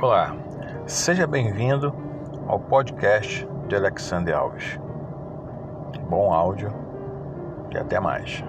Olá, seja bem-vindo ao podcast de Alexander Alves. Bom áudio e até mais.